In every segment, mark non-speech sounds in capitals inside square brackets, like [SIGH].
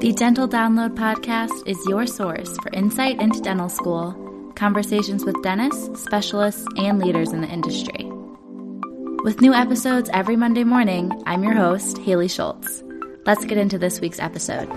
The Dental Download podcast is your source for insight into dental school, conversations with dentists, specialists, and leaders in the industry. With new episodes every Monday morning, I'm your host, Haley Schultz. Let's get into this week's episode.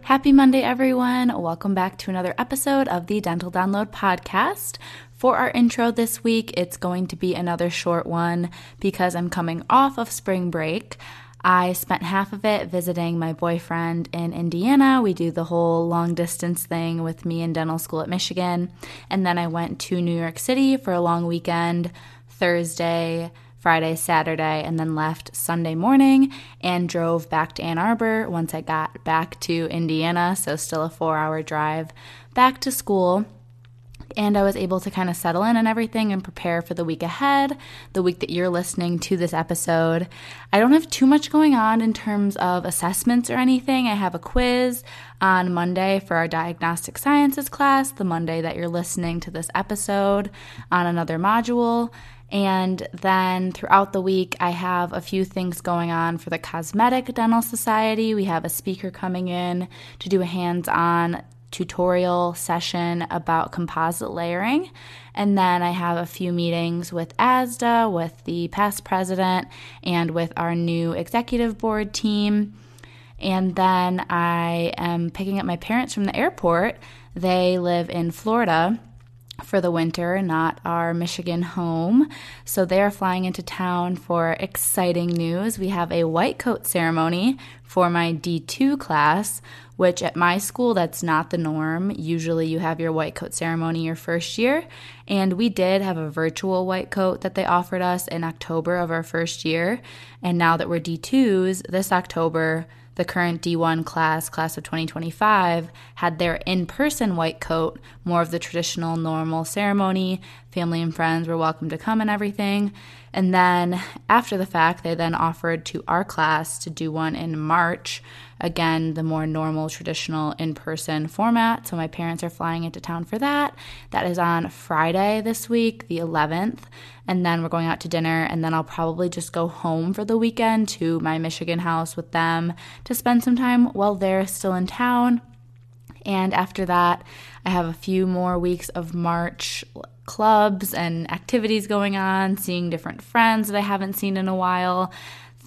Happy Monday, everyone. Welcome back to another episode of the Dental Download podcast. For our intro this week, it's going to be another short one because I'm coming off of spring break. I spent half of it visiting my boyfriend in Indiana. We do the whole long distance thing with me in dental school at Michigan. And then I went to New York City for a long weekend, Thursday, Friday, Saturday, and then left Sunday morning and drove back to Ann Arbor once I got back to Indiana. So, still a four hour drive back to school. And I was able to kind of settle in and everything and prepare for the week ahead, the week that you're listening to this episode. I don't have too much going on in terms of assessments or anything. I have a quiz on Monday for our diagnostic sciences class, the Monday that you're listening to this episode on another module. And then throughout the week, I have a few things going on for the Cosmetic Dental Society. We have a speaker coming in to do a hands on tutorial session about composite layering. And then I have a few meetings with ASDA, with the past president, and with our new executive board team. And then I am picking up my parents from the airport. They live in Florida for the winter, not our Michigan home. So they are flying into town for exciting news. We have a white coat ceremony for my D2 class, which at my school, that's not the norm. Usually you have your white coat ceremony your first year. And we did have a virtual white coat that they offered us in October of our first year. And now that we're D2s, this October, the current D1 class, class of 2025, had their in person white coat, more of the traditional normal ceremony. Family and friends were welcome to come and everything. And then after the fact, they then offered to our class to do one in March. Again, the more normal, traditional in person format. So my parents are flying into town for that. That is on Friday this week, the 11th and then we're going out to dinner and then I'll probably just go home for the weekend to my Michigan house with them to spend some time while they're still in town. And after that, I have a few more weeks of March clubs and activities going on, seeing different friends that I haven't seen in a while.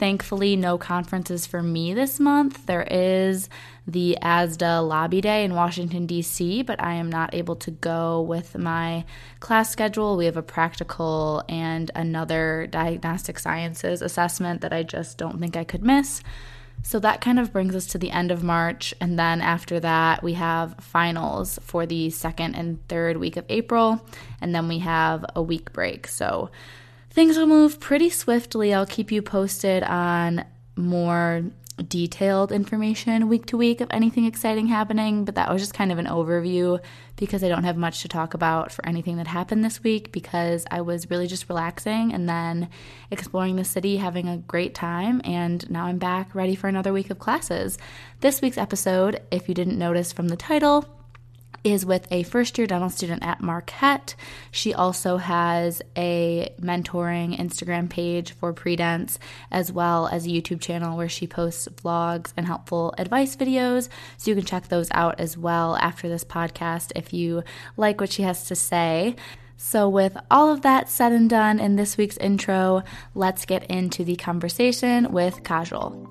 Thankfully, no conferences for me this month. There is the ASDA Lobby Day in Washington, D.C., but I am not able to go with my class schedule. We have a practical and another diagnostic sciences assessment that I just don't think I could miss. So that kind of brings us to the end of March. And then after that, we have finals for the second and third week of April. And then we have a week break. So things will move pretty swiftly. I'll keep you posted on more detailed information week to week of anything exciting happening, but that was just kind of an overview because I don't have much to talk about for anything that happened this week because I was really just relaxing and then exploring the city, having a great time, and now I'm back ready for another week of classes. This week's episode, if you didn't notice from the title, is with a first year dental student at Marquette. She also has a mentoring Instagram page for Pre-dents, as well as a YouTube channel where she posts vlogs and helpful advice videos. So you can check those out as well after this podcast if you like what she has to say. So, with all of that said and done in this week's intro, let's get into the conversation with Kajal.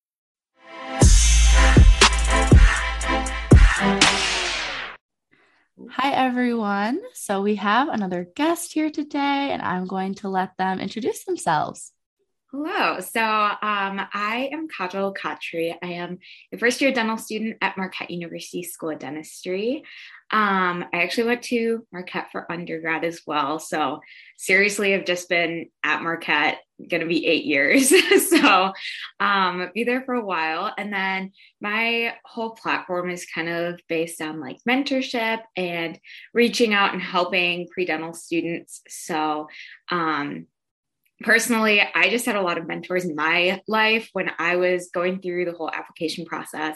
Hi, everyone. So, we have another guest here today, and I'm going to let them introduce themselves. Hello. So um, I am Kajal Khatri. I am a first year dental student at Marquette University School of Dentistry. Um, I actually went to Marquette for undergrad as well. So seriously, I've just been at Marquette, going to be eight years. [LAUGHS] so um, be there for a while. And then my whole platform is kind of based on like mentorship and reaching out and helping pre-dental students. So um, personally, I just had a lot of mentors in my life when I was going through the whole application process.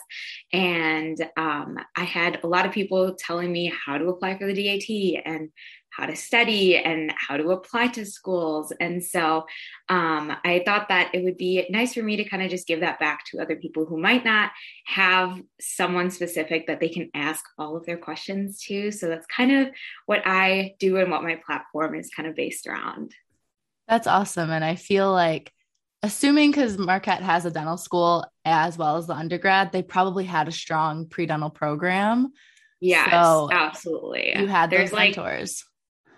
And um, I had a lot of people telling me how to apply for the DAT and how to study and how to apply to schools. And so um, I thought that it would be nice for me to kind of just give that back to other people who might not have someone specific that they can ask all of their questions to. So that's kind of what I do and what my platform is kind of based around. That's awesome. And I feel like, assuming because Marquette has a dental school as well as the undergrad, they probably had a strong pre dental program. Yes, so absolutely. You had There's those mentors. Like,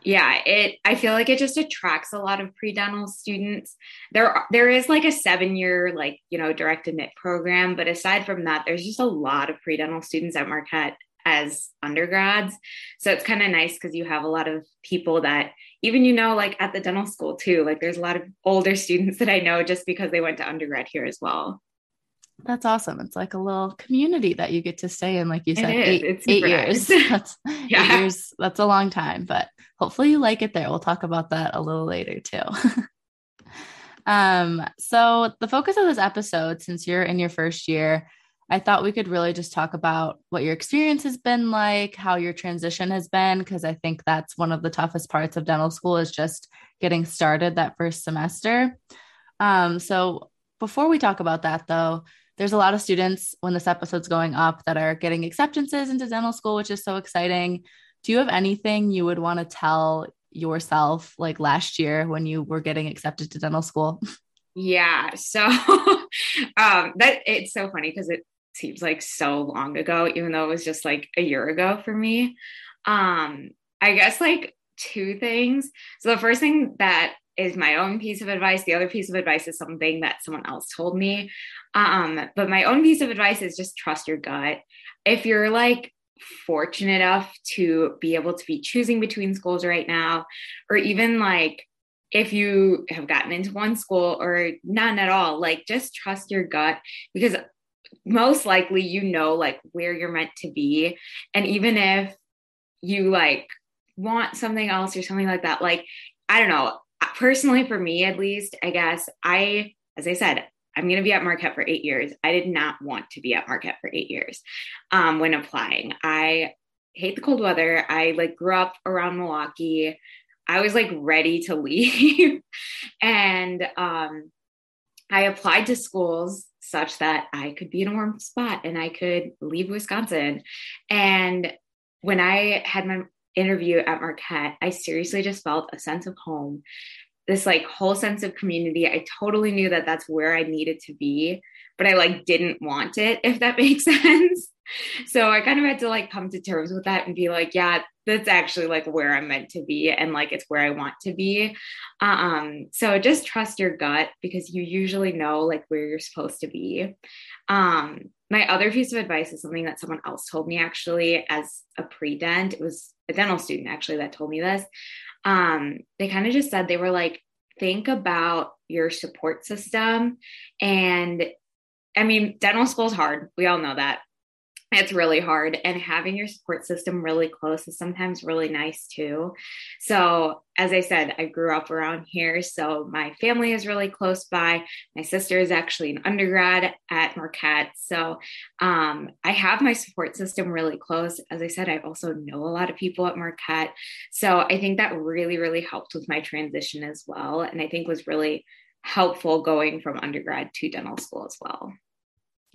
yeah, it. I feel like it just attracts a lot of pre-dental students. There, there is like a seven-year, like you know, direct admit program, but aside from that, there's just a lot of pre-dental students at Marquette as undergrads. So it's kind of nice because you have a lot of people that even you know like at the dental school too like there's a lot of older students [LAUGHS] that i know just because they went to undergrad here as well. That's awesome. It's like a little community that you get to stay in like you said eight, eight years. [LAUGHS] That's yeah. eight years. That's a long time but hopefully you like it there. We'll talk about that a little later too. [LAUGHS] Um so the focus of this episode since you're in your first year I thought we could really just talk about what your experience has been like, how your transition has been, because I think that's one of the toughest parts of dental school is just getting started that first semester. Um, so before we talk about that, though, there's a lot of students when this episode's going up that are getting acceptances into dental school, which is so exciting. Do you have anything you would want to tell yourself like last year when you were getting accepted to dental school? Yeah. So [LAUGHS] um that it's so funny because it seems like so long ago, even though it was just like a year ago for me. Um, I guess like two things. So the first thing that is my own piece of advice. The other piece of advice is something that someone else told me. Um, but my own piece of advice is just trust your gut. If you're like fortunate enough to be able to be choosing between schools right now, or even like if you have gotten into one school or none at all, like just trust your gut because most likely you know like where you're meant to be. And even if you like want something else or something like that like i don't know. Personally for me at least i guess i as i said i'm going to be at marquette for eight years. I did not want to be at marquette for eight years um, when applying. I hate the cold weather. I like grew up around milwaukee. I was like ready to [LAUGHS] leave. And um, i applied to schools such that I could be in a warm spot and I could leave Wisconsin. And when I had my interview at Marquette, I seriously just felt a sense of home, this like whole sense of community. I totally knew that that's where I needed to be, but I like didn't want it, if that [LAUGHS] makes sense. So I kind of had to like come to terms with that and be like, yeah, that's actually like where I'm meant to be and like it's where I want to be. Um, so just trust your gut because you usually know like where you're supposed to be. Um, my other piece of advice is something that someone else told me actually as a pre-dent. It was a dental student actually that told me this. Um, they kind of just said they were like, think about your support system. And I mean, dental school is hard. We all know that. It's really hard and having your support system really close is sometimes really nice too. So as i said i grew up around here so my family is really close by. My sister is actually an undergrad at marquette so um, i have my support system really close. As i said i also know a lot of people at marquette so i think that really really helped with my transition as well and i think was really helpful going from undergrad to dental school as well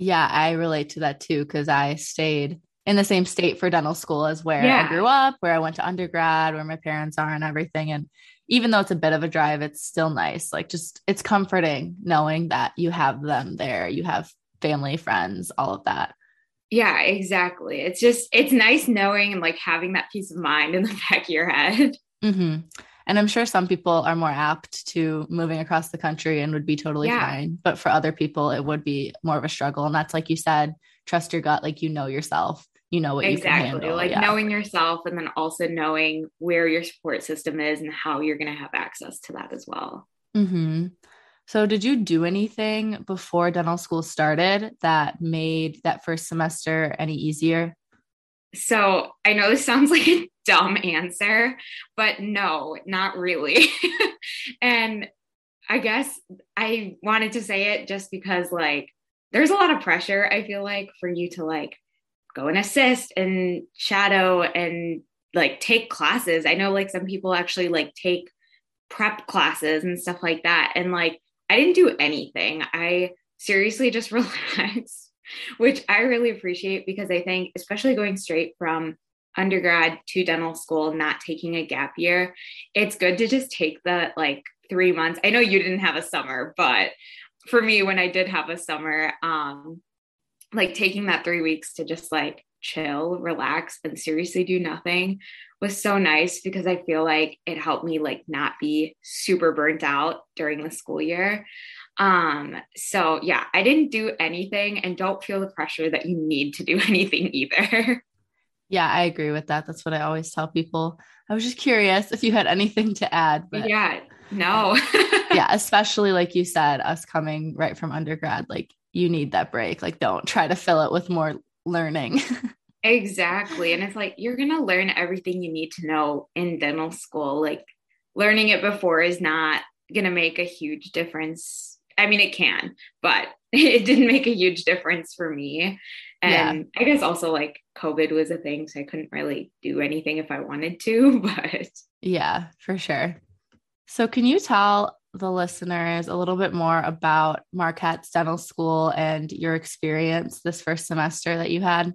yeah, I relate to that too because I stayed in the same state for dental school as where yeah. I grew up, where I went to undergrad, where my parents are, and everything. And even though it's a bit of a drive, it's still nice. Like, just it's comforting knowing that you have them there, you have family, friends, all of that. Yeah, exactly. It's just, it's nice knowing and like having that peace of mind in the [LAUGHS] back of your head. Mm-hmm. And I'm sure some people are more apt to moving across the country and would be totally yeah. fine. But for other people, it would be more of a struggle. And that's like you said, trust your gut, like you know yourself. You know what exactly. you can handle. Like yeah. knowing yourself and then also knowing where your support system is and how you're going to have access to that as well. Mm-hmm. So, did you do anything before dental school started that made that first semester any easier? So, I know this sounds [LAUGHS] like a dumb answer, but no, not really. [LAUGHS] and I guess I wanted to say it just because, like, there's a lot of pressure, I feel like, for you to like go and assist and shadow and like take classes. I know like some people actually like take prep classes and stuff like that. And like, I didn't do anything. I seriously just [LAUGHS] relaxed, [LAUGHS] which I really appreciate because I think, especially going straight from undergrad to dental school, not taking a gap year, it's good to just take the like three months. I know you didn't have a summer, but for me, when I did have a summer, um, like taking that three weeks to just like chill, relax, and seriously do nothing was so nice because I feel like it helped me like not be super burnt out during the school year. Um, so yeah, I didn't do anything and don't feel the pressure that you need to do [LAUGHS] anything either. [LAUGHS] Yeah, I agree with that. That's what I always tell people. I was just curious if you had anything to add. But yeah, no. [LAUGHS] yeah, especially like you said, us coming right from undergrad, like you need that break. Like, don't try to fill it with more learning. exactly. And it's like you're going to learn everything you need to know in dental school. Like, learning it before is not going to make a huge difference. I mean, it can, but [LAUGHS] it didn't make a huge difference for me. And yeah. I guess also like COVID was a thing, so I couldn't really do anything if I wanted to, [LAUGHS] but yeah, for sure. So, can you tell the listeners a little bit more about Marquette's Dental School and your experience this first semester that you had?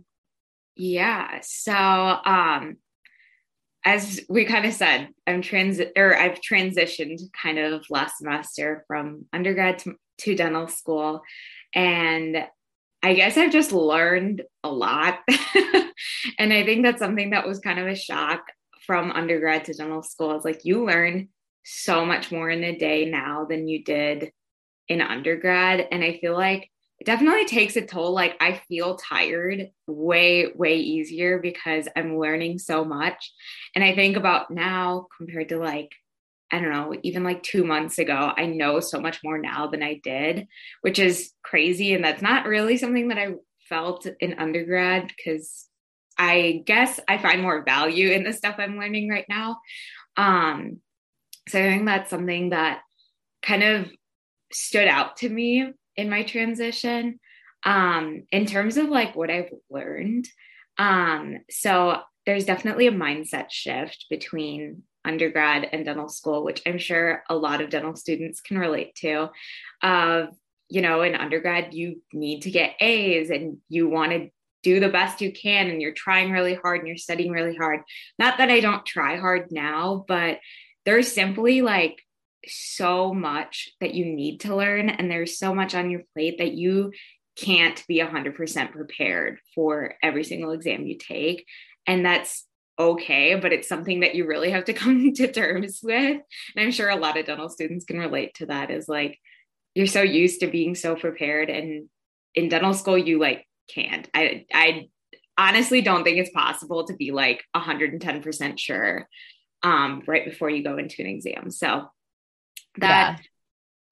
Yeah. So, um, as we kind of said, I'm trans or I've transitioned kind of last semester from undergrad to, to dental school, and I guess I've just learned a lot. [LAUGHS] and I think that's something that was kind of a shock from undergrad to dental school. It's like you learn so much more in a day now than you did in undergrad. And I feel like definitely takes a toll. Like I feel tired way, way easier because I'm learning so much. And I think about now compared to like I don't know, even like two months ago, I know so much more now than I did, which is crazy. And that's not really something that I felt in undergrad because I guess I find more value in the stuff I'm learning right now. Um, so I think that's something that kind of stood out to me in my transition. Um, in terms of like what I've learned, um, so there's definitely a mindset shift between undergrad and dental school, which I'm sure a lot of dental students can relate to. Of, you know, in undergrad, you need to get A's and you want to do the best you can and you're trying really hard and you're studying really hard. Not that I don't try hard now, but there's simply like so much that you need to learn and there's so much on your plate that you can't be 100% prepared for every single exam you take and that's okay, but it's something that you really have to [LAUGHS] come to terms with. And I'm sure a lot of dental students can relate to that is like you're so used to being so prepared and in dental school you like can't. I I honestly don't think it's possible to be like 110% sure um right before you go into an exam. So that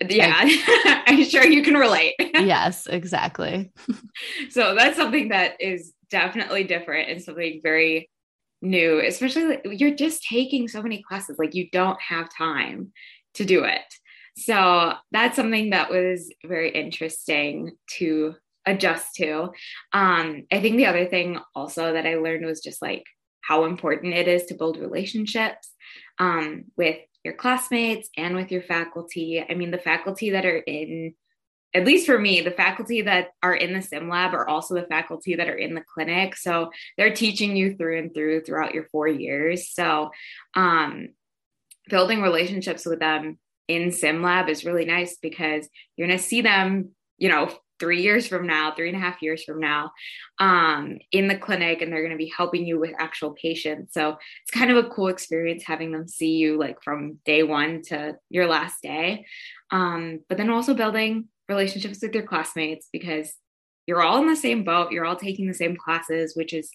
yeah, yeah [LAUGHS] I'm sure you can relate. [LAUGHS] yes, exactly. so that's something that is definitely different and something very new, especially like, you're just taking so many classes, like you don't have time to do it. So that's something that was very interesting to adjust to. Um, I think the other thing also that I learned was just like how important it is to build relationships um, with your classmates and with your faculty. I mean, the faculty that are in at least for me, the faculty that are in the sim lab are also the faculty that are in the clinic. So they're teaching you through and through throughout your four years. So um, building relationships with them in sim lab is really nice because you're going to see them, you know, three years from now, three and a half years from now, um, in the clinic, and they're going to be helping you with actual patients. So it's kind of a cool experience having them see you like from day one to your last day. Um, but then also building relationships with your classmates because you're all in the same boat, you're all taking the same classes, which is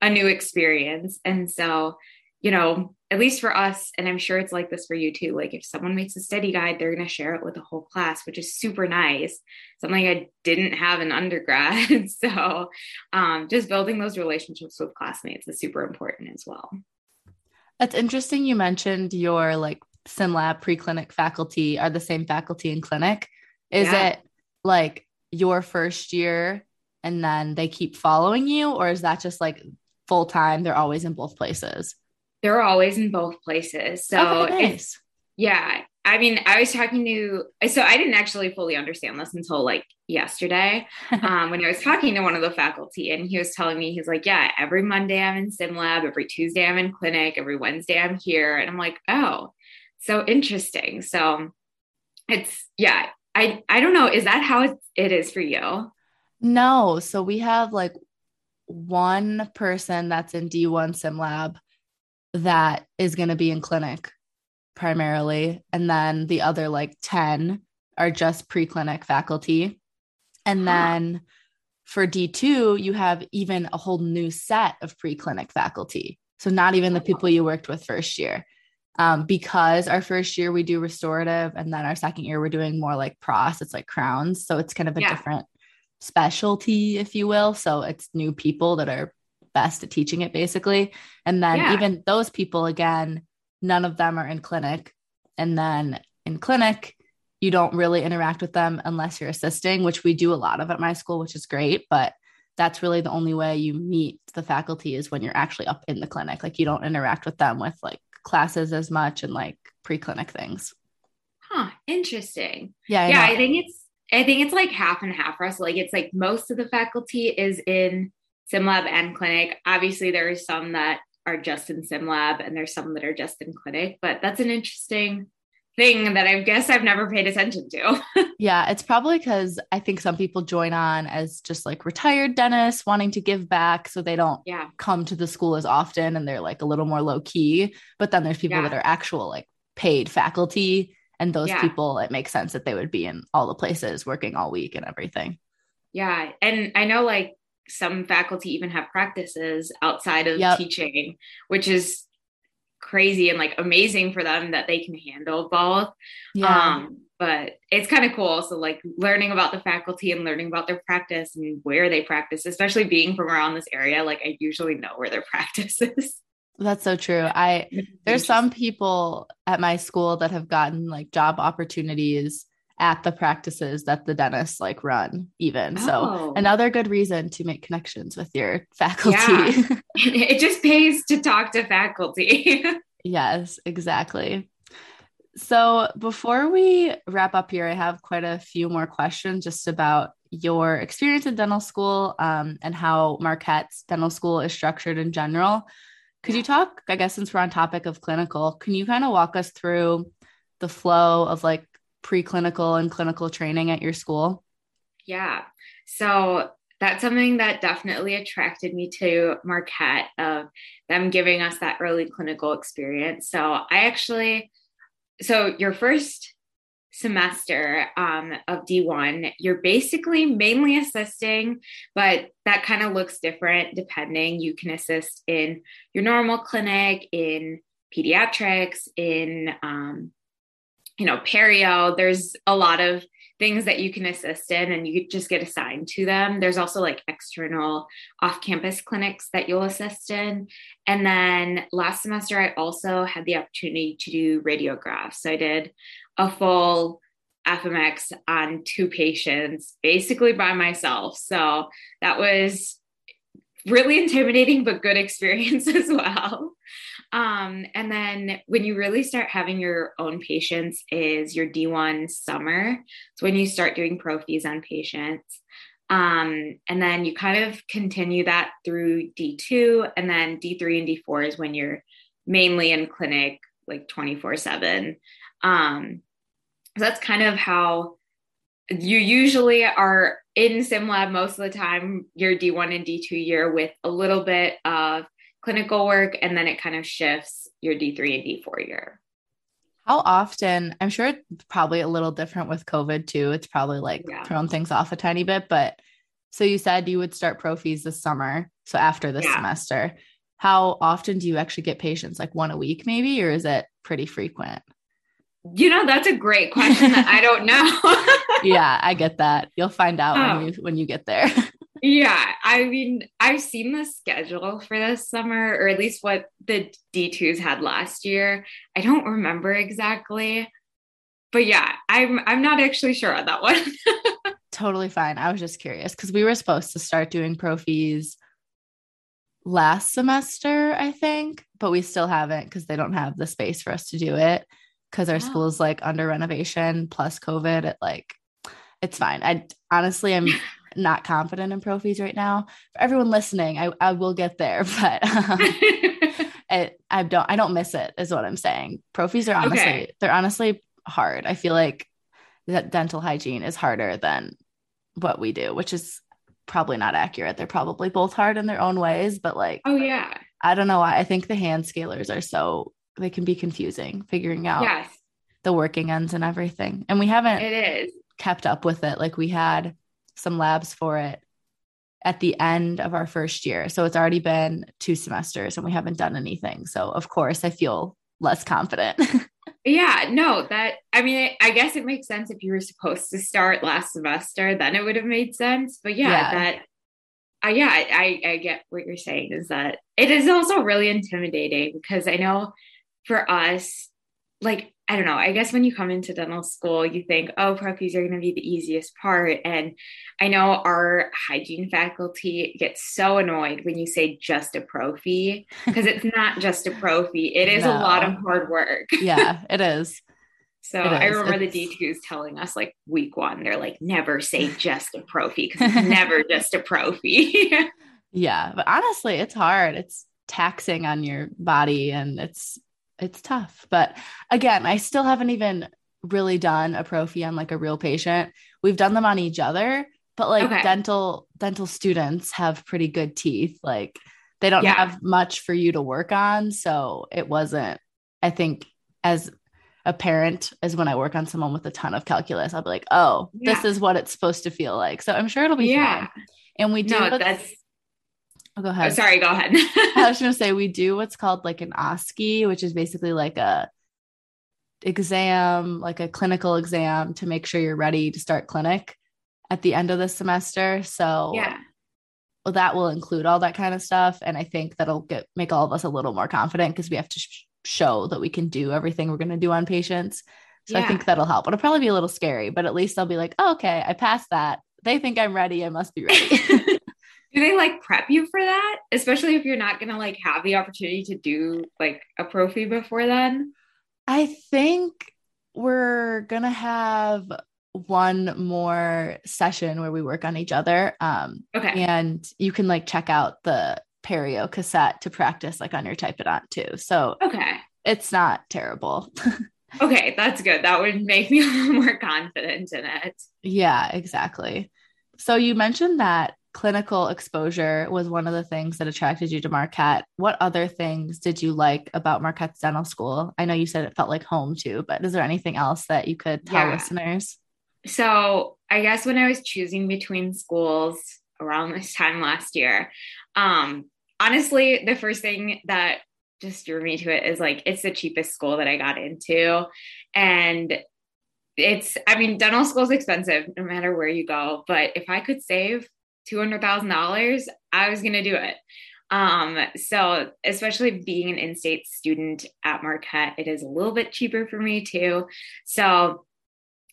a new experience. And so, you know, at least for us, and I'm sure it's like this for you too. Like if someone makes a study guide, they're going to share it with the whole class, which is super nice. Something I didn't have in undergrad. [LAUGHS] so um, just building those relationships with classmates is super important as well. That's interesting. You mentioned your like sim SimLab preclinic faculty are the same faculty in clinic. Is yeah. it like your first year and then they keep following you, or is that just like full time? They're always in both places. They're always in both places. So okay, nice. yeah, I mean, I was talking to, so I didn't actually fully understand this until like yesterday [LAUGHS] um, when I was talking to one of the faculty, and he was telling me, he's like, Yeah, every Monday I'm in sim lab, every Tuesday I'm in clinic, every Wednesday I'm here. And I'm like, Oh, so interesting. So it's, yeah, I, I don't know. Is that how it, it is for you? No. So we have like one person that's in D1 sim lab that is going to be in clinic primarily. And then the other like 10 are just pre clinic faculty. And then for D2, you have even a whole new set of pre clinic faculty. So not even the people you worked with first year. Um, because our first year we do restorative and then our second year we're doing more like pros, it's like crowns. So it's kind of a yeah. different specialty, if you will. So it's new people that are best at teaching it basically. And then yeah. even those people, again, none of them are in clinic. And then in clinic, you don't really interact with them unless you're assisting, which we do a lot of at my school, which is great. But that's really the only way you meet the faculty is when you're actually up in the clinic. Like you don't interact with them with like classes as much and like pre-clinic things. Huh, interesting. Yeah. I yeah, know. I think it's I think it's like half and half for us. Like it's like most of the faculty is in SimLab and clinic. Obviously, there are some that are just in SimLab and there's some that are just in clinic, but that's an interesting thing that I guess I've never paid attention to. [LAUGHS] yeah, it's probably because I think some people join on as just like retired dentists wanting to give back. So they don't yeah. come to the school as often and they're like a little more low key. But then there's people yeah. that are actual like paid faculty. And those yeah. people, it makes sense that they would be in all the places working all week and everything. Yeah. And I know like some faculty even have practices outside of yep. teaching, which is crazy and like amazing for them that they can handle both. Yeah. Um, but it's kind of cool. So like learning about the faculty and learning about their practice and where they practice, especially being from around this area, like I usually know where their [LAUGHS] practice is. That's so true. I there's some people at my school that have gotten like job opportunities at the practices that the dentists like run even. Oh. so another good reason to make connections with your faculty. Yeah. [LAUGHS] [LAUGHS] it just pays to talk to faculty. [LAUGHS] Yes exactly. So before we wrap up here i have quite a few more questions just about your experience in dental school um, and how marquette's dental school is structured in general. Could you talk i guess since we're on topic of clinical can you kind of walk us through the flow of like preclinical and clinical training at your school? Yeah. So that's something that definitely attracted me to Marquette of them giving us that early clinical experience. So I actually, so your first semester um, of D1, you're basically mainly assisting, but that kind of looks different depending. You can assist in your normal clinic, in pediatrics, in um, you know, perio, there's a lot of things that you can assist in and you just get assigned to them. There's also like external off campus clinics that you'll assist in. And then last semester, I also had the opportunity to do radiographs. So I did a full FMX on two patients basically by myself. So that was really intimidating, but good experience [LAUGHS] as well. Um, and then when you really start having your own patients is your D1 summer. So when you start doing prophies on patients. Um, and then you kind of continue that through D2 and then D3 and D4 is when you're mainly in clinic like 24 seven. Um, so that's kind of how you usually are in sim lab most of the time your d1 and d2 year with a little bit of clinical work and then it kind of shifts your d3 and d4 year how often i'm sure it's probably a little different with covid too it's probably like yeah. thrown things off a tiny bit but so you said you would start prophies this summer so after this yeah. semester how often do you actually get patients like one a week maybe or is it pretty frequent you know, that's a great question that I don't know. [LAUGHS] yeah, I get that. You'll find out oh. when you when you get there. [LAUGHS] yeah, I mean, I've seen the schedule for this summer, or at least what the D2s had last year. I don't remember exactly. But yeah, I'm I'm not actually sure on that one. [LAUGHS] totally fine. I was just curious because we were supposed to start doing prophies last semester, I think, but we still haven't because they don't have the space for us to do it because our wow. school is like under renovation plus COVID. It like it's fine. I honestly I'm [LAUGHS] not confident in prophies right now. For everyone listening, I, I will get there, [LAUGHS] but um, [LAUGHS] I don't I don't miss it is what I'm saying. Prophies are honestly okay. they're honestly hard. I feel like that dental hygiene is harder than what we do, which is probably not accurate. They're probably both hard in their own ways, but like oh yeah. I don't know why. I think the hand scalers are so they can be confusing figuring out yes. the working ends and everything. And we haven't it is kept up with it. Like we had some labs for it at the end of our first year. So it's already been two semesters and we haven't done anything. So of course I feel less confident. [LAUGHS] yeah, no, that I mean, I guess it makes sense if you were supposed to start last semester, then it would have made sense. But yeah, yeah. that uh, yeah, I, I get what you're saying is that it is also really intimidating because I know for us, like, I don't know, I guess when you come into dental school, you think, oh, prophies are going to be the easiest part. And I know our hygiene faculty gets so annoyed when you say just a prophy because it's [LAUGHS] not just a prophy, it is no. a lot of hard work. yeah, it is. [LAUGHS] So I remember it's... the D2s telling us like week one, they're like, never say [LAUGHS] just a prophy because it's never just a prophy. yeah. But honestly, it's hard. It's taxing on your body and it's it's tough. But again, I still haven't even really done a prophy on like a real patient. We've done them on each other, but like okay. dental dental students have pretty good teeth. Like they don't yeah. have much for you to work on, so it wasn't I think as a parent as when I work on someone with a ton of calculus, I'll be like, "Oh, yeah. this is what it's supposed to feel like." So I'm sure it'll be yeah. fine. And we do no, that's Oh, go oh, ahead. Oh, sorry, go ahead. [LAUGHS] I was going to say we do what's called like an OSCE, which is basically like a exam, like a clinical exam to make sure you're ready to start clinic at the end of the semester. So yeah. Well, that will include all that kind of stuff, and I think that'll get make all of us a little more confident because we have to sh- show that we can do everything we're going to do on patients. So yeah. I think that'll help. It'll probably be a little scary, but at least I'll be like, oh, okay, I passed that. They think I'm ready. I must be ready. [LAUGHS] do they like prep you for that? Especially if you're not gonna like have the opportunity to do like a prophy before then? I think we're gonna have one more session where we work on each other um okay. and you can like check out the perio cassette to practice like on your type it typodont too. So okay. it's not terrible. [LAUGHS] Okay that's good. That would make me [LAUGHS] a little more confident in it. Yeah exactly. So you mentioned that clinical exposure was one of the things that attracted you to Marquette. What other things did you like about Marquette's dental school? I know you said it felt like home too, but is there anything else that you could tell yeah. listeners? So, I guess when I was choosing between schools around this time last year, um, honestly, the first thing that just drew me to it is like it's the cheapest school that I got into. And it's, I mean, dental school is expensive no matter where you go. But if I could save $200,000, I was going to do it. Um, so especially being an in-state student at Marquette, it is a little bit cheaper for me too. So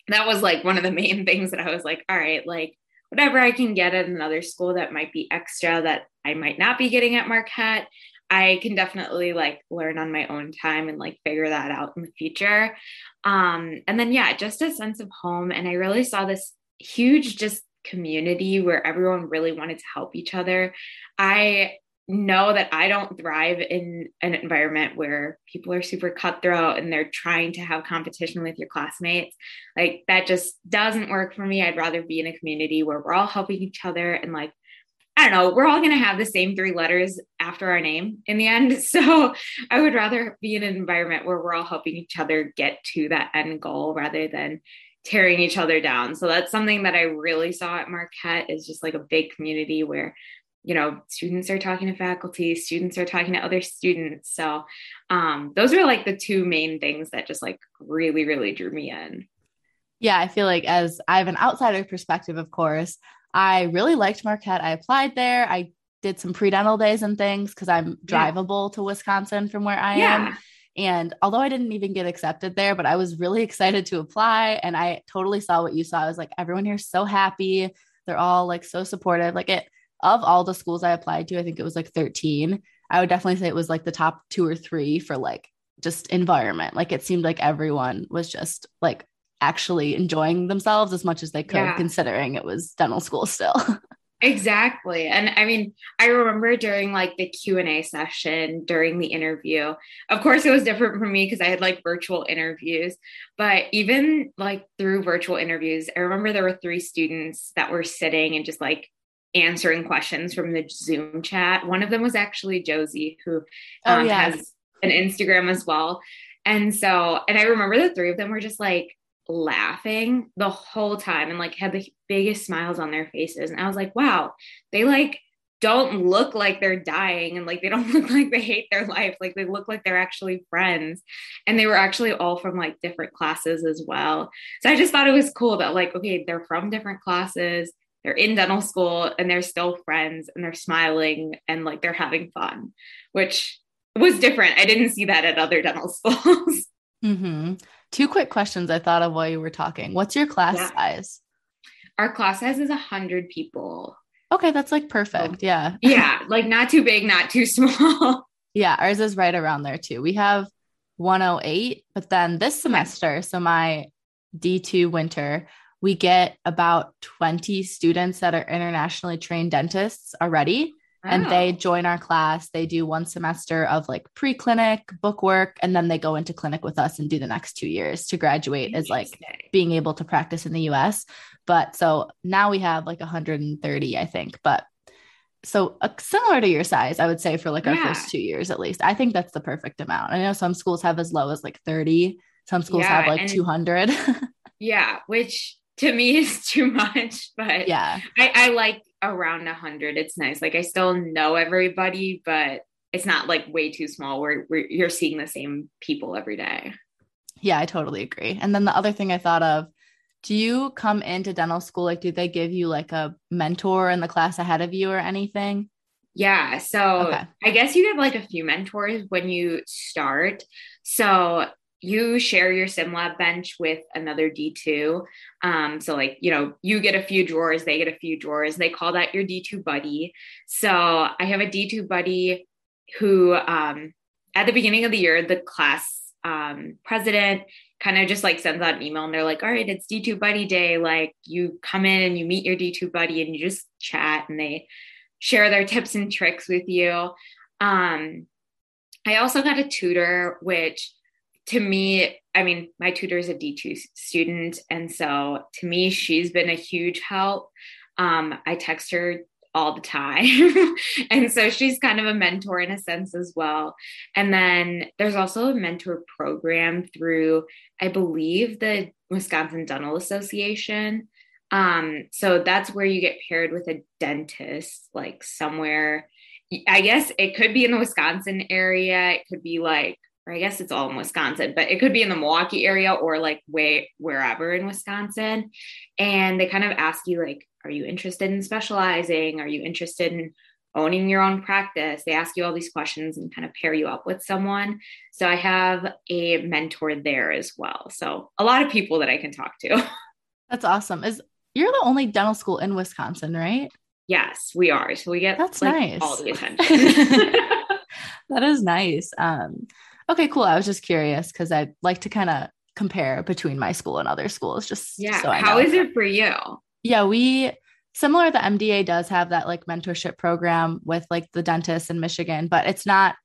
that was like one of the [LAUGHS] main things that I was like, all right, like whatever I can get at another school that might be extra that I might not be getting at Marquette, I can definitely like learn on my own time and like figure that out in the future. Um, and then yeah, just a sense of home. And I really saw this huge just community where everyone really wanted to help each other. I know that I don't thrive in an environment where people are super cutthroat and they're trying to have competition with your classmates. Like that just doesn't work for me. I'd rather be in a community where we're all helping each other and like I don't know, we're all going to have the same three letters after our name in the end. [LAUGHS] So I would rather be in an environment where we're all helping each other get to that end goal rather than tearing each other down. So that's something that I really saw at Marquette is just like a big community where you know students are talking to faculty students are talking to other students so um, those are like the two main things that just like really really drew me in yeah i feel like as i have an outsider perspective of course i really liked marquette i applied there i did some pre-dental days and things because i'm drivable yeah. to wisconsin from where i yeah. am and although I didn't even get accepted there, but I was really excited to apply. And I totally saw what you saw. I was like, everyone here is so happy. They're all like so supportive. Like it, of all the schools I applied to, I think it was like 13. I would definitely say it was like the top two or three for like just environment. Like it seemed like everyone was just like actually enjoying themselves as much as they could, yeah. considering it was dental school still. [LAUGHS] exactly and i mean i remember during like the q&a session during the interview of course it was different for me because i had like virtual interviews but even like through virtual interviews i remember there were three students that were sitting and just like answering questions from the Zoom chat. One of them was actually Josie, who oh, um, oh, yes. has an Instagram as well. And so, and I remember the three of them were just like laughing the whole time and like had the biggest smiles on their faces. And I was like, wow, they like don't look like they're dying and like they don't [LAUGHS] look like they hate their life. Like they look like they're actually friends. And they were actually all from like different classes as well. So I just thought it was cool that like, okay, they're from different classes they're in dental school and they're still friends and they're smiling and like they're having fun, which was different. I didn't see that at other dental [LAUGHS] schools. Mm-hmm. Two quick questions I thought of while you were talking. What's your class yeah. size? Our class size is a hundred people. Okay, that's like perfect. So, yeah. yeah, like not too big, not too [LAUGHS] small. yeah, ours is right around there too. We have 108, but then this semester, so my D2 winter, we get about 20 students that are internationally trained dentists already. Wow. And they join our class. They do one semester of like pre clinic book work, and then they go into clinic with us and do the next two years to graduate as like being able to practice in the US. But so now we have like 130, I think. But so uh, similar to your size, I would say for like our first two years at least. I think that's the perfect amount. I know some schools have as low as like 30, some schools yeah, have like 200. [LAUGHS] yeah, which to me is too much, but yeah, I, I like around a hundred. It's nice. Like I still know everybody, but it's not like way too small where, where you're seeing the same people every day. Yeah, I totally agree. And then the other thing I thought of, do you come into dental school? Like, do they give you like a mentor in the class ahead of you or anything? Yeah. So okay. I guess you get like a few mentors when you start. So you share your SimLab bench with another D2. Um, so, like, you know, you get a few drawers, they get a few drawers. They call that your D2 buddy. So, I have a D2 buddy who, um, at the beginning of the year, the class um, president kind of just like sends out an email and they're like, all right, it's D2 buddy day. Like, you come in and you meet your D2 buddy and you just chat and they share their tips and tricks with you. Um, I also got a tutor, which to me, I mean, my tutor is a D2 student. And so to me, she's been a huge help. Um, I text her all the time. [LAUGHS] and so she's kind of a mentor in a sense as well. And then there's also a mentor program through, I believe, the Wisconsin Dental Association. Um, so that's where you get paired with a dentist, like somewhere. I guess it could be in the Wisconsin area. It could be like or I guess it's all in Wisconsin, but it could be in the Milwaukee area or like way wherever in Wisconsin. And they kind of ask you like, are you interested in specializing? Are you interested in owning your own practice? They ask you all these questions and kind of pair you up with someone. So I have a mentor there as well. So a lot of people that I can talk to. [LAUGHS] That's awesome. Is you're the only dental school in Wisconsin, right? Yes, we are. So we get that's like, nice. all the [LAUGHS] attention. [LAUGHS] that is nice. Um, Okay, cool. I was just curious because I'd like to kind of compare between my school and other schools. Just yeah. So How is it for you? Yeah, we similar the MDA does have that like mentorship program with like the dentists in Michigan, but it's not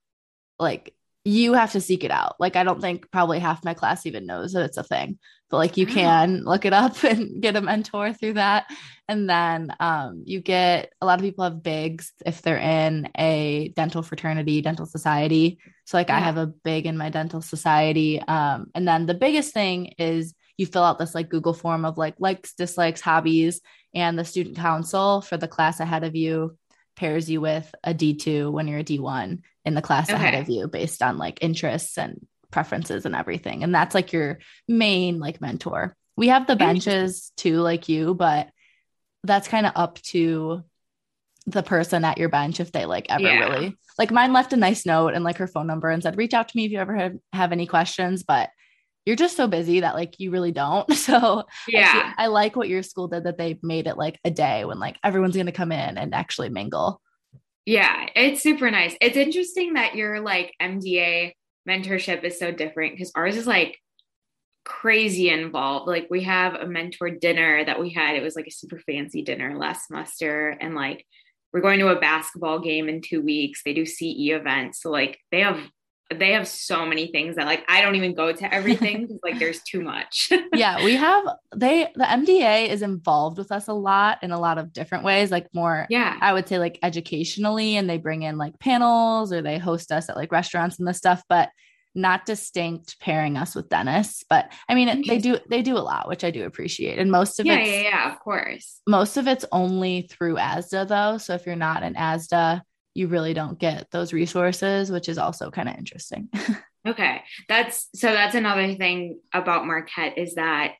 like you have to seek it out. Like I don't think probably half my class even knows that it's a thing. But like you can look it up [LAUGHS] and get a mentor through that. And then um, you get a lot of people have bigs if they're in a dental fraternity, dental society. So like yeah. I have a big in my dental society. Um, and then the biggest thing is you fill out this like Google form of like likes, dislikes, hobbies, and the student council for the class ahead of you pairs you with a D2 when you're a D1 in the class okay. ahead of you based on like interests and preferences and everything. And that's like your main like mentor. We have the benches too, like you, but that's kind of up to the person at your bench if they like ever yeah. really like mine left a nice note and like her phone number and said reach out to me if you ever have, have any questions but you're just so busy that like you really don't. [LAUGHS] So yeah, I, I, like what your school did that they made it like a day when like everyone's gonna come in and actually mingle. Yeah, it's super nice. It's interesting that your like MDA mentorship is so different because ours is like crazy involved. Like we have a mentor dinner that we had. It was like a super fancy dinner last semester, and like we're going to a basketball game in two weeks. They do CE events, so like they have they have so many things that like I don't even go to everything because like there's too much. [LAUGHS] yeah, we have they the MDA is involved with us a lot in a lot of different ways, like more yeah, I would say like educationally, and they bring in like panels or they host us at like restaurants and the stuff, but not distinct pairing us with Dennis. But I mean they do they do a lot, which I do appreciate. And most of yeah, it's yeah, yeah, of course. Most of it's only through ASDA though. So if you're not an ASDA you really don't get those resources, which is also kind of interesting. [LAUGHS] okay. That's so that's another thing about Marquette is that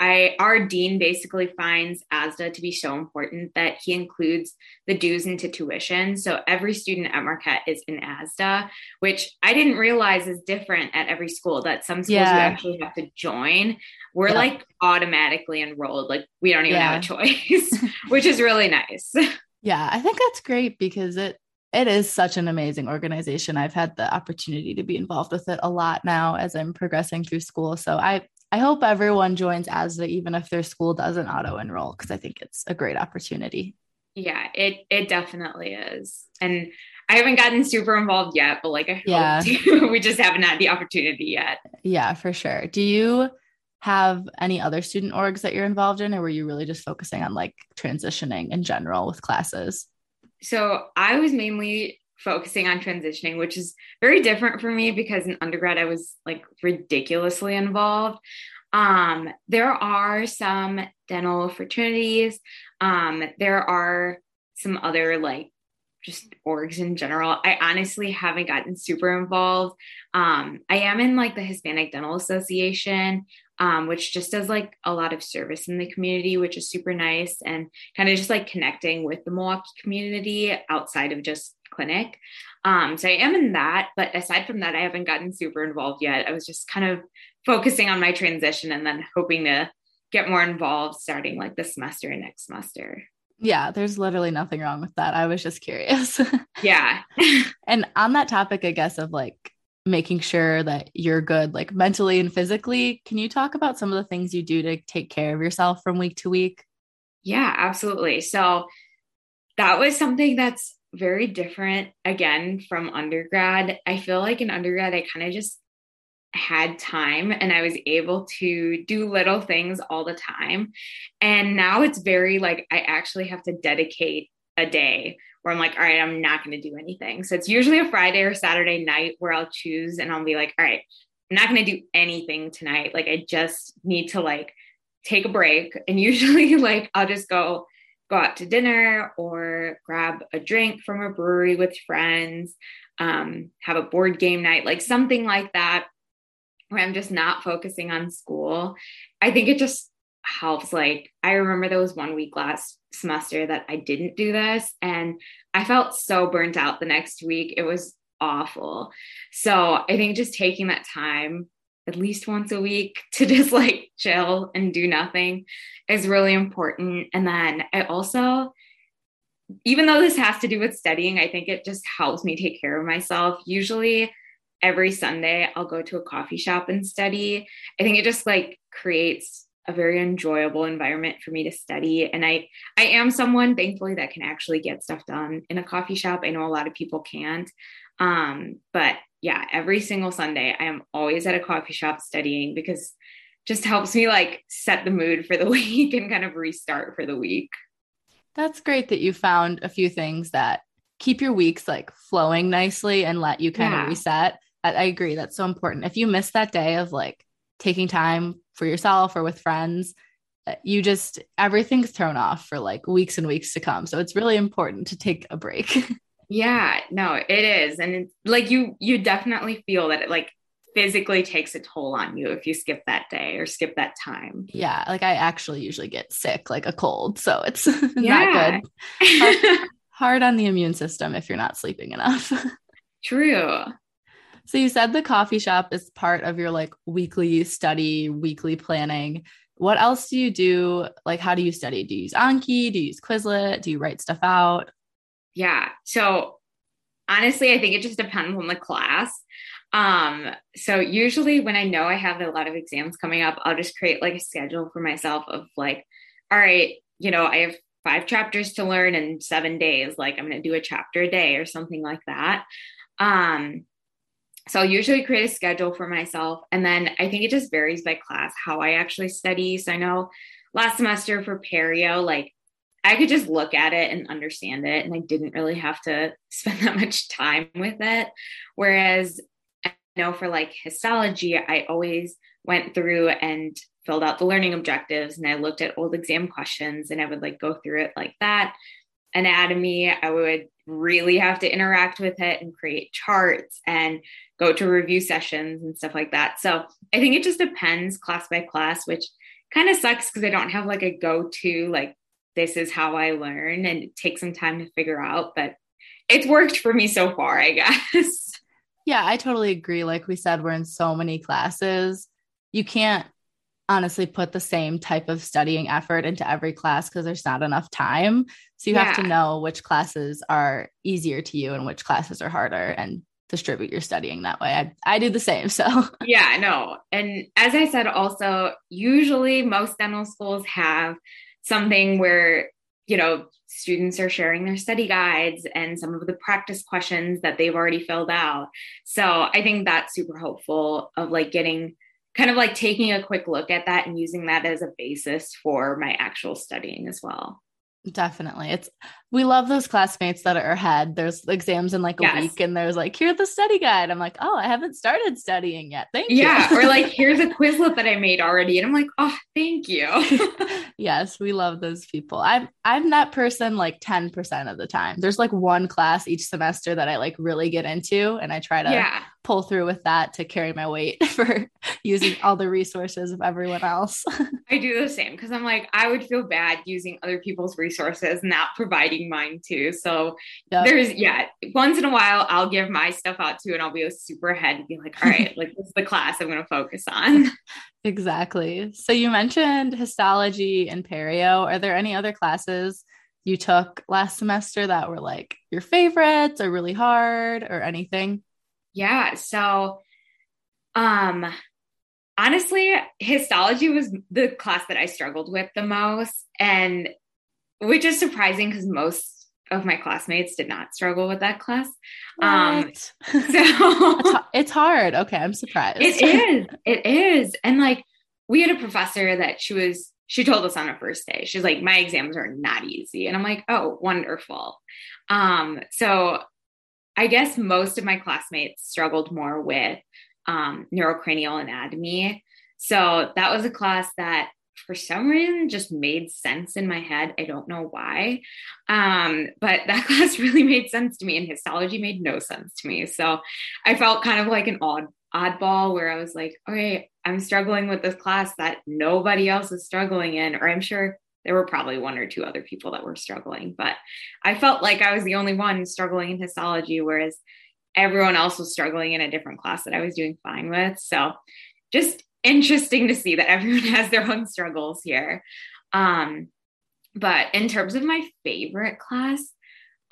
I our dean basically finds ASDA to be so important that he includes the dues into tuition. So every student at Marquette is in ASDA, which I didn't realize is different at every school. That some schools yeah. you actually have to join. We're yeah. like automatically enrolled, like we don't even yeah. have a choice, [LAUGHS] which is really nice. [LAUGHS] Yeah, I think that's great because it it is such an amazing organization. I've had the opportunity to be involved with it a lot now as I'm progressing through school. So I I hope everyone joins ASDA even if their school doesn't auto enroll because I think it's a great opportunity. Yeah, it it definitely is. And I haven't gotten super involved yet, but like I yeah. [LAUGHS] we just haven't had the opportunity yet. Yeah, for sure. Do you have any other student orgs that you're involved in, or were you really just focusing on like transitioning in general with classes? So I was mainly focusing on transitioning, which is very different for me because in undergrad I was like ridiculously involved. Um, there are some dental fraternities. Um, there are some other like just orgs in general. I honestly haven't gotten super involved. Um, I am in like the Hispanic Dental Association, um, which just does like a lot of service in the community, which is super nice and kind of just like connecting with the Milwaukee community outside of just clinic. Um, so I am in that, but aside from that, I haven't gotten super involved yet. I was just kind of focusing on my transition and then hoping to get more involved starting like this semester and next semester. Yeah, there's literally nothing wrong with that. I was just curious. [LAUGHS] yeah. [LAUGHS] and on that topic, I guess, of like making sure that you're good, like mentally and physically, can you talk about some of the things you do to take care of yourself from week to week? Yeah, absolutely. So that was something that's very different again from undergrad. I feel like in undergrad, I kind of just had time and I was able to do little things all the time. And now it's very like I actually have to dedicate a day where I'm like, all right, I'm not going to do anything. So it's usually a Friday or Saturday night where I'll choose and I'll be like, all right, I'm not going to do anything tonight. Like I just need to like take a break. [LAUGHS] And usually like I'll just go go out to dinner or grab a drink from a brewery with friends, um, have a board game night, like something like that where I'm just not focusing on school. I think it just helps. Like, I remember there was one week last semester that I didn't do this, and I felt so burnt out the next week. It was awful. So, I think just taking that time at least once a week [LAUGHS] to just like chill and do nothing is really important. And then I also, even though this has to do with studying, I think it just helps me take care of myself. Usually, every Sunday I'll go to a coffee shop and study. I think it just like creates a very enjoyable environment for me to study. And i i am someone thankfully that can actually get stuff done in a coffee shop. I know a lot of people can't. Um but yeah every single sunday i am always at a coffee shop studying because just helps me like set the mood for the [LAUGHS] week and kind of restart for the week. That's great that you found a few things that keep your weeks like flowing nicely and let you kind yeah. of reset. I, I agree. That's so important. If you miss that day of like taking time for yourself or with friends, uh, you just everything's thrown off for like weeks and weeks to come. So it's really important to take a break. [LAUGHS] yeah, no, it is. And it's like you you definitely feel that it like physically takes a toll on you if you skip that day or skip that time. Yeah, like I actually usually get sick like a cold, so it's [LAUGHS] yeah. not good. [LAUGHS] Hard, hard on the immune system if you're not sleeping enough. True. So you said the coffee shop is part of your like weekly study, weekly planning. What else do you do? Like, how do you study? Do you use Anki? Do you use Quizlet? Do you write stuff out? Yeah. So honestly, I think it just depends on the class. Um, so usually when I know I have a lot of exams coming up, I'll just create like a schedule for myself of like, all right, you know, I have five chapters to learn in seven days. Like I'm going to do a chapter a day or something like that. Um, so I'll usually create a schedule for myself. And then I think it just varies by class how I actually study. So I know last semester for Perio, like I could just look at it and understand it. And I didn't really have to [LAUGHS] spend that much time with it. Whereas I know for like histology, I always went through and filled out the learning objectives and I looked at old exam questions and I would like go through it like that. Anatomy, I would really have to interact with it and create charts and go to review sessions and stuff like that. So I think it just depends class by class, which kind of sucks because I don't have like a go to, like, this is how I learn and it takes some time to figure out, but it's worked for me so far, I [LAUGHS] guess. Yeah, I totally agree. Like we said, we're in so many classes. You can't honestly put the same type of studying effort into every class because there's not enough time. So you yeah. have to know which classes are easier to you and which classes are harder and distribute your studying that way. I, I do the same. So, [LAUGHS] yeah, no. And as I said, also, usually most dental schools have something where, you know, students are sharing their study guides and some of the practice questions that they've already filled out. So I think that's super helpful of like getting kind of like taking a quick look at that and using that as a basis for my actual studying as well. Definitely. It's we love those classmates that are ahead. There's exams in like a yes. week and there's like, here's the study guide. I'm like, oh, I haven't started studying yet. Thank you. Yeah. or like, [LAUGHS] here's a Quizlet that I made already. And I'm like, oh, thank you. [LAUGHS] yes, we love those people. I'm I'm that person like 10% of the time. There's like one class each semester that I like really get into and I try to yeah pull through with that to carry my weight [LAUGHS] for using all the resources of everyone else. I do the same because I'm like, I would feel bad using other people's resources, not providing mine too. So yep. there's, yeah, once in a while, I'll give my stuff out too, and I'll be a super ahead and be like, all right, [LAUGHS] like this is the class I'm going to focus on. Exactly. So you mentioned histology and perio. Are there any other classes? You took last semester that were like your favorites or really hard or anything? Yeah. So, um, honestly, histology was the class that I struggled with the most, and which is surprising because most of my classmates did not struggle with that class. Um, what? Um, [LAUGHS] so it's hard. Okay, I'm surprised. It is. It is. And like we had a professor that she was she told us on a first day. She's like, my exams are not easy. And I'm like, oh, wonderful. Um, so I guess most of my classmates struggled more with um, neurocranial anatomy. So that was a class that for some reason just made sense in my head. I don't know why. Um, but [LAUGHS] that class really made sense to me and histology made no sense to me. So I felt kind of like an odd oddball where I was like, okay, I'm struggling with this class that nobody else is struggling in, or I'm sure there were probably one or two other people that were struggling, but I felt like I was the only one struggling in histology, whereas everyone else was struggling in a different class that I was doing fine with. So just interesting to see that everyone [LAUGHS] has their own struggles here. Um, but in terms of my favorite class,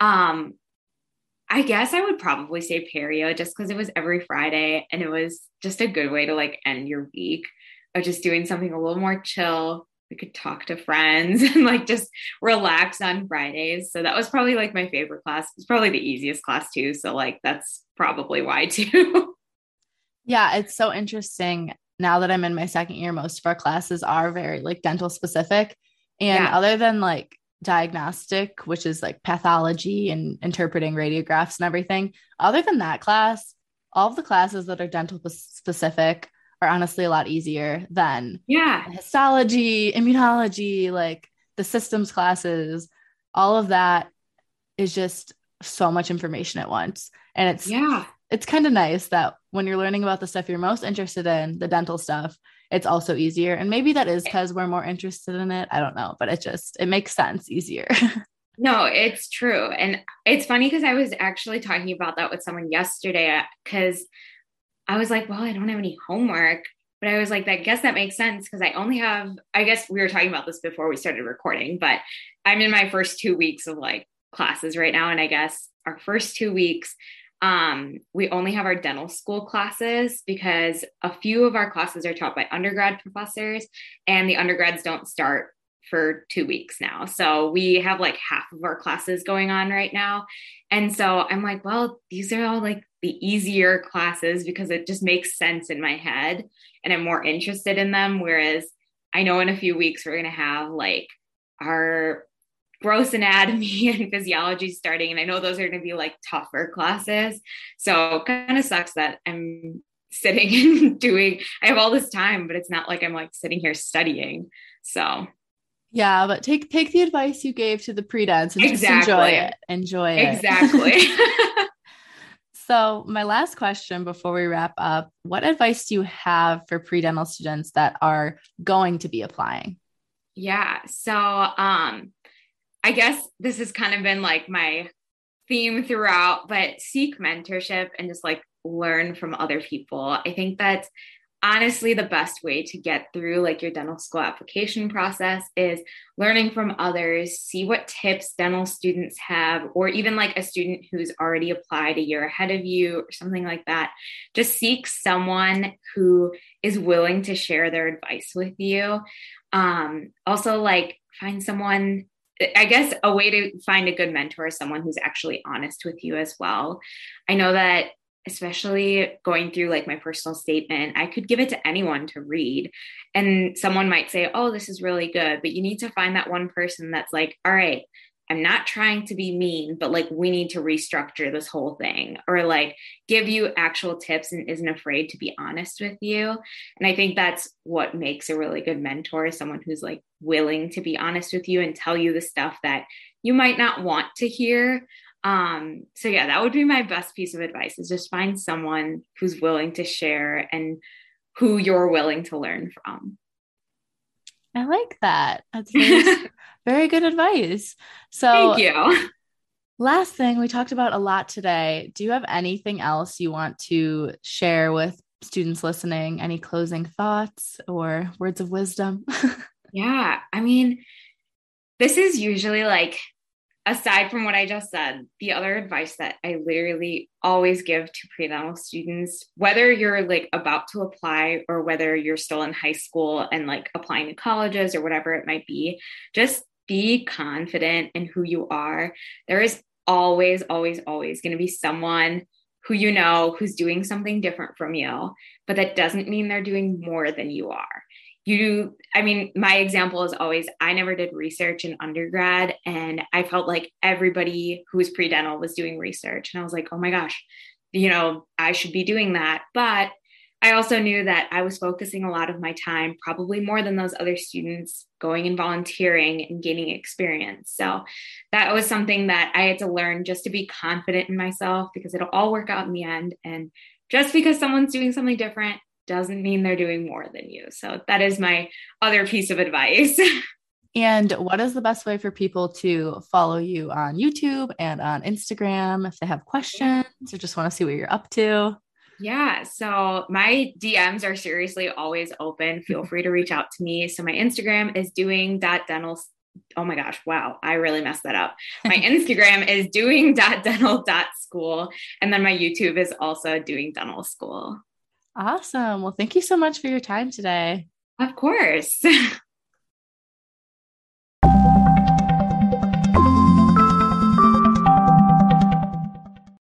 um, I guess I would probably say Perio just because it was every Friday and it was just a good way to like end your week of just doing something a little more chill. We could talk to friends [LAUGHS] and like just relax on Fridays. So that was probably like my favorite class. It's probably the easiest class too. So like that's probably why too. [LAUGHS] yeah, it's so interesting. Now that I'm in my second year, most of our classes are very like dental specific. And yeah. other than like diagnostic, which is like pathology and interpreting radiographs and everything, other than that class, all of the classes that are dental specific are honestly a lot easier than yeah histology immunology like the systems classes all of that is just so much information at once and it's yeah it's kind of nice that when you're learning about the stuff you're most interested in the dental stuff it's also easier and maybe that is eh. because we're more interested in it i don't know but it just it makes sense easier [LAUGHS] No, it's true. And it's funny because I was actually talking about that with someone yesterday uh, because I was like, well, I don't have any homework. But I was like, I guess that makes sense because I only have, I guess we were talking about this before we started recording, but I'm in my first two weeks of like classes right now. And I guess our first two weeks, um, we only have our dental school classes because a few of our classes are taught by undergrad professors and the undergrads don't start for two weeks now. So we have like half of our classes going on right now. And so I'm like, well, these are all like the easier classes because it just makes sense in my head and I'm more interested in them. Whereas I know in a few weeks we're going to have like our gross anatomy [LAUGHS] and physiology starting. And I know those are going to be like tougher classes. So kind of sucks that I'm sitting [LAUGHS] and doing, I have all this time, but it's not like I'm like sitting here studying. So yeah, but take take the advice you gave to the pre-dents and exactly. just enjoy it. Enjoy it. Exactly. [LAUGHS] so, my last question before we wrap up, what advice do you have for pre-dental students that are going to be applying? Yeah. So, um I guess this has kind of been like my theme throughout, but seek mentorship and just like learn from other people. I think that's honestly the best way to get through like your dental school application process is learning from others see what tips dental students have or even like a student who's already applied a year ahead of you or something like that just seek someone who is willing to share their advice with you um also like find someone I guess a way to find a good mentor is someone who's actually honest with you as well. I know that especially going through like my personal statement, I could give it to anyone to read. And someone might say, Oh, this is really good. But you need to find that one person that's like, All right, I'm not trying to be mean, but like we need to restructure this whole thing or like give you actual tips and isn't afraid to be honest with you. And I think that's what makes a really good mentor someone who's like willing to be honest with you and tell you the stuff that you might not want to hear, um so yeah that would be my best piece of advice is just find someone who's willing to share and who you're willing to learn from i like that. That's [LAUGHS] very, very good advice. So thank you. last thing we talked about a lot today. Do you have anything else you want to share with students listening? Any closing thoughts or words of wisdom? [LAUGHS] Yeah i mean this is usually like aside from what I just said, the other advice that I literally always give to pre-dental students, whether you're like about to apply or whether you're still in high school and like applying to colleges or whatever it might be, just be confident in who you are. There is always, always, always going to be someone who you know who's doing something different from you, but that doesn't mean they're doing more than you are you i mean my example is always i never did research in undergrad and i felt like everybody who was pre-dental was doing research and i was like oh my gosh you know i should be doing that. But i also knew that i was focusing a lot of my time probably more than those other students going and volunteering and gaining experience. So that was something that i had to learn just to be confident in myself because it'll all work out in the end. And just because someone's doing something different doesn't mean they're doing more than you. So that is my other piece of advice. [LAUGHS] and what is the best way for people to follow you on YouTube and on Instagram if they have questions or just want to see what you're up to? Yeah. So my DMs are seriously always open. Feel [LAUGHS] free to reach out to me. So my Instagram is doing dot dental. Oh my gosh. Wow. I really messed that up. My [LAUGHS] Instagram is doing dot dental dot school. And then my YouTube is also doing dental school. Awesome. Well, thank you so much for your time today. Of course. [LAUGHS]